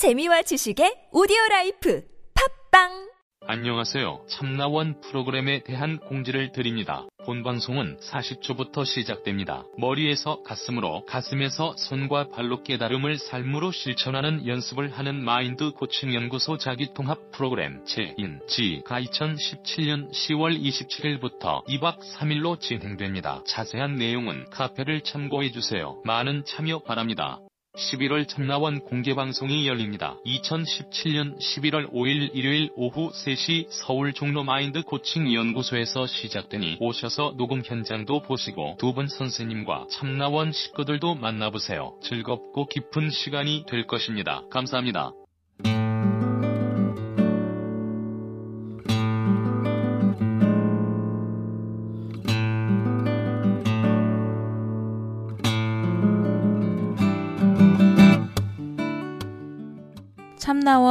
재미와 지식의 오디오 라이프 팟빵 안녕하세요. 참나원 프로그램에 대한 공지를 드립니다. 본 방송은 40초부터 시작됩니다. 머리에서 가슴으로, 가슴에서 손과 발로 깨달음을 삶으로 실천하는 연습을 하는 마인드 코칭 연구소 자기 통합 프로그램 제1기가 2017년 10월 27일부터 2박 3일로 진행됩니다. 자세한 내용은 카페를 참고해 주세요. 많은 참여 바랍니다. 11월 참나원 공개방송이 열립니다. 2017년 11월 5일 일요일 오후 3시 서울 종로 마인드 코칭 연구소에서 시작되니 오셔서 녹음 현장도 보시고 두 분 선생님과 참나원 식구들도 만나보세요. 즐겁고 깊은 시간이 될 것입니다. 감사합니다.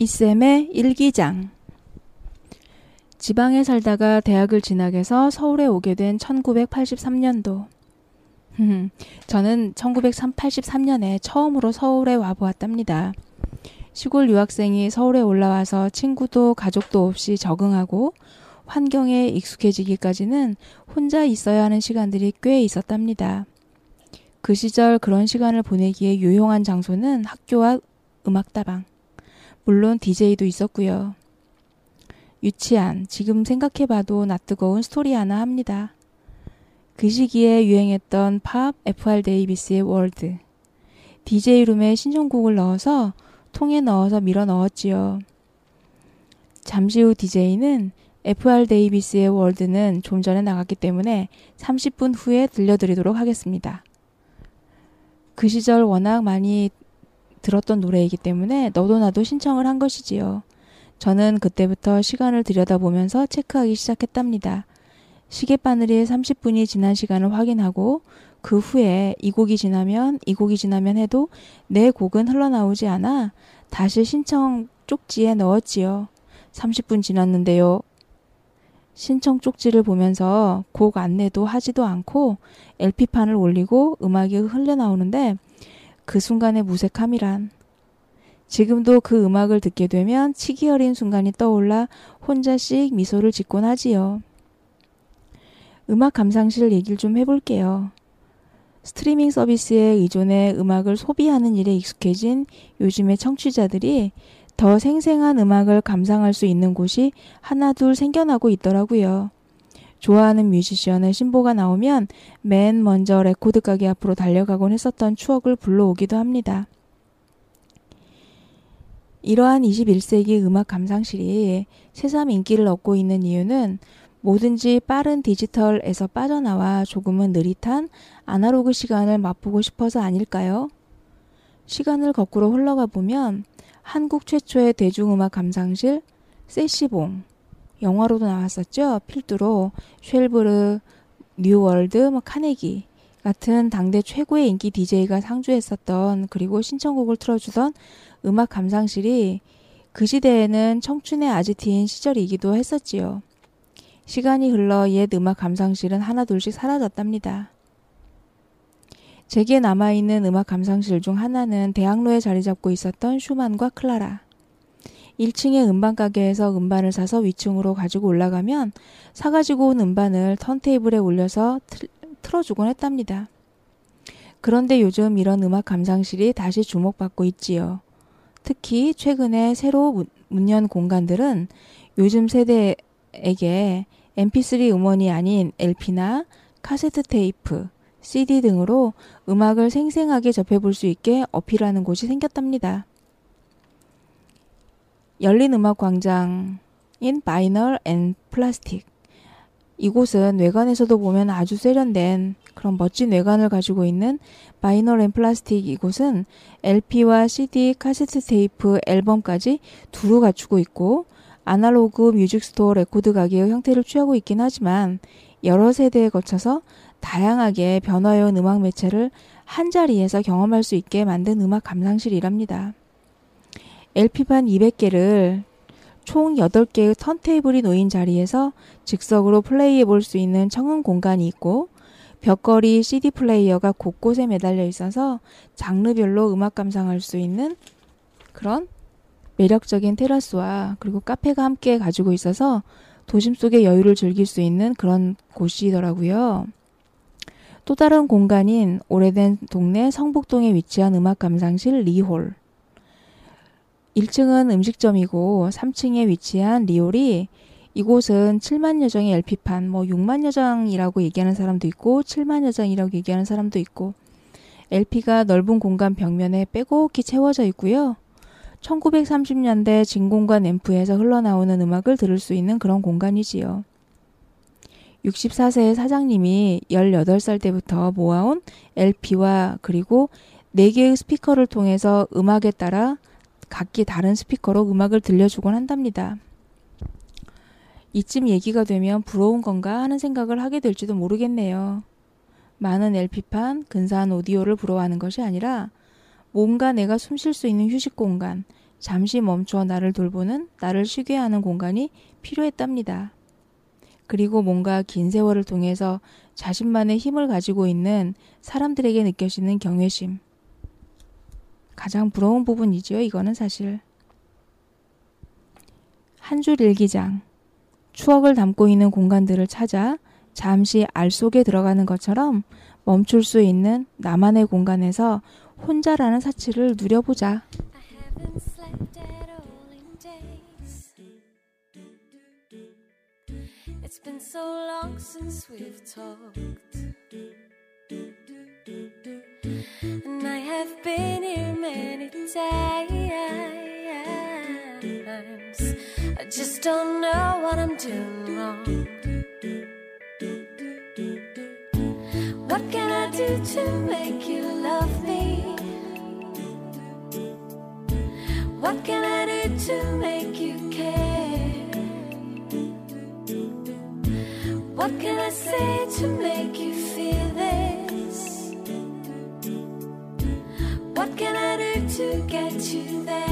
이쌤의 일기장 지방에 살다가 대학을 진학해서 서울에 오게 된 1983년도. 저는 1983년에 처음으로 서울에 와보았답니다. 시골 유학생이 서울에 올라와서 친구도 가족도 없이 적응하고 환경에 익숙해지기까지는 혼자 있어야 하는 시간들이 꽤 있었답니다. 그 시절 그런 시간을 보내기에 유용한 장소는 학교와 음악다방. 물론 DJ도 있었고요. 유치한, 지금 생각해봐도 낯뜨거운 스토리 하나 합니다. 그 시기에 유행했던 팝 FR 데이비드의 Words. DJ룸에 신청곡을 넣어서 통에 넣어서 밀어 넣었지요. 잠시 후 DJ는 FR 데이비드의 Words는 좀 전에 나갔기 때문에 30분 후에 들려드리도록 하겠습니다. 그 시절 워낙 많이 들었던 노래이기 때문에 너도 나도 신청을 한 것이지요. 저는 그때부터 시간을 들여다보면서 체크하기 시작했답니다. 시계바늘이 30분이 지난 시간을 확인하고 그 후에 이 곡이 지나면 이 곡이 지나면 해도 내 곡은 흘러나오지 않아 다시 신청 쪽지에 넣었지요. 30분 지났는데요. 신청 쪽지를 보면서 곡 안내도 하지도 않고 LP판을 올리고 음악이 흘러나오는데 그 순간의 무색함이란 지금도 그 음악을 듣게 되면 치기 어린 순간이 떠올라 혼자씩 미소를 짓곤 하지요. 음악 감상실 얘기를 좀 해볼게요. 스트리밍 서비스에 의존해 음악을 소비하는 일에 익숙해진 요즘의 청취자들이 더 생생한 음악을 감상할 수 있는 곳이 하나둘 생겨나고 있더라고요. 좋아하는 뮤지션의 신보가 나오면 맨 먼저 레코드 가게 앞으로 달려가곤 했었던 추억을 불러오기도 합니다. 이러한 21세기 음악 감상실이 새삼 인기를 얻고 있는 이유는 뭐든지 빠른 디지털에서 빠져나와 조금은 느릿한 아날로그 시간을 맛보고 싶어서 아닐까요? 시간을 거꾸로 흘러가 보면 한국 최초의 대중음악 감상실 세시봉 영화로도 나왔었죠. 필두로 쉘브르, 뉴월드, 뭐 카네기 같은 당대 최고의 인기 DJ가 상주했었던 그리고 신청곡을 틀어주던 음악 감상실이 그 시대에는 청춘의 아지트인 시절이기도 했었지요. 시간이 흘러 옛 음악 감상실은 하나둘씩 사라졌답니다. 제게 남아있는 음악 감상실 중 하나는 대학로에 자리 잡고 있었던 슈만과 클라라. 1층의 음반 가게에서 음반을 사서 위층으로 가지고 올라가면 사가지고 온 음반을 턴테이블에 올려서 틀, 틀어주곤 했답니다. 그런데 요즘 이런 음악 감상실이 다시 주목받고 있지요. 특히 최근에 새로 문연 공간들은 요즘 세대에게 mp3 음원이 아닌 LP나 카세트 테이프, CD 등으로 음악을 생생하게 접해볼 수 있게 어필하는 곳이 생겼답니다. 열린 음악 광장인 Vinyl and Plastic. 이곳은 외관에서도 보면 아주 세련된 그런 멋진 외관을 가지고 있는 Vinyl and Plastic 이곳은 LP와 CD, 카세트 테이프, 앨범까지 두루 갖추고 있고 아날로그 music store 레코드 가게의 형태를 취하고 있긴 하지만 여러 세대에 거쳐서 다양하게 변화해온 음악 매체를 한 자리에서 경험할 수 있게 만든 음악 감상실이랍니다. LP판 200개를 총 8개의 턴테이블이 놓인 자리에서 즉석으로 플레이해 볼 수 있는 청음 공간이 있고 벽걸이 CD 플레이어가 곳곳에 매달려 있어서 장르별로 음악 감상할 수 있는 그런 매력적인 테라스와 그리고 카페가 함께 가지고 있어서 도심 속의 여유를 즐길 수 있는 그런 곳이더라고요. 또 다른 공간인 오래된 동네 성북동에 위치한 음악 감상실 리홀. 1층은 음식점이고 3층에 위치한 리홀이 이곳은 7만여 장의 LP판, 뭐 6만여 장이라고 얘기하는 사람도 있고 7만여 장이라고 얘기하는 사람도 있고 LP가 넓은 공간 벽면에 빼곡히 채워져 있고요. 1930년대 진공관 앰프에서 흘러나오는 음악을 들을 수 있는 그런 공간이지요. 64세의 사장님이 18살 때부터 모아온 LP와 그리고 4개의 스피커를 통해서 음악에 따라 각기 다른 스피커로 음악을 들려주곤 한답니다. 이쯤 얘기가 되면 부러운 건가 하는 생각을 하게 될지도 모르겠네요. 많은 LP판, 근사한 오디오를 부러워하는 것이 아니라 뭔가 내가 숨 쉴 수 있는 휴식 공간, 잠시 멈춰 나를 돌보는, 나를 쉬게 하는 공간이 필요했답니다. 그리고 뭔가 긴 세월을 통해서 자신만의 힘을 가지고 있는 사람들에게 느껴지는 경외심. 가장 부러운 부분이지요, 이거는 사실. 한 줄 일기장. 추억을 담고 있는 공간들을 찾아 잠시 알 속에 들어가는 것처럼 멈출 수 있는 나만의 공간에서 혼자라는 사치를 누려보자. Times. I just don't know what I'm doing wrong. What can I do to make you love me? What can I do to make you care? What can I say to make you feel to get you there?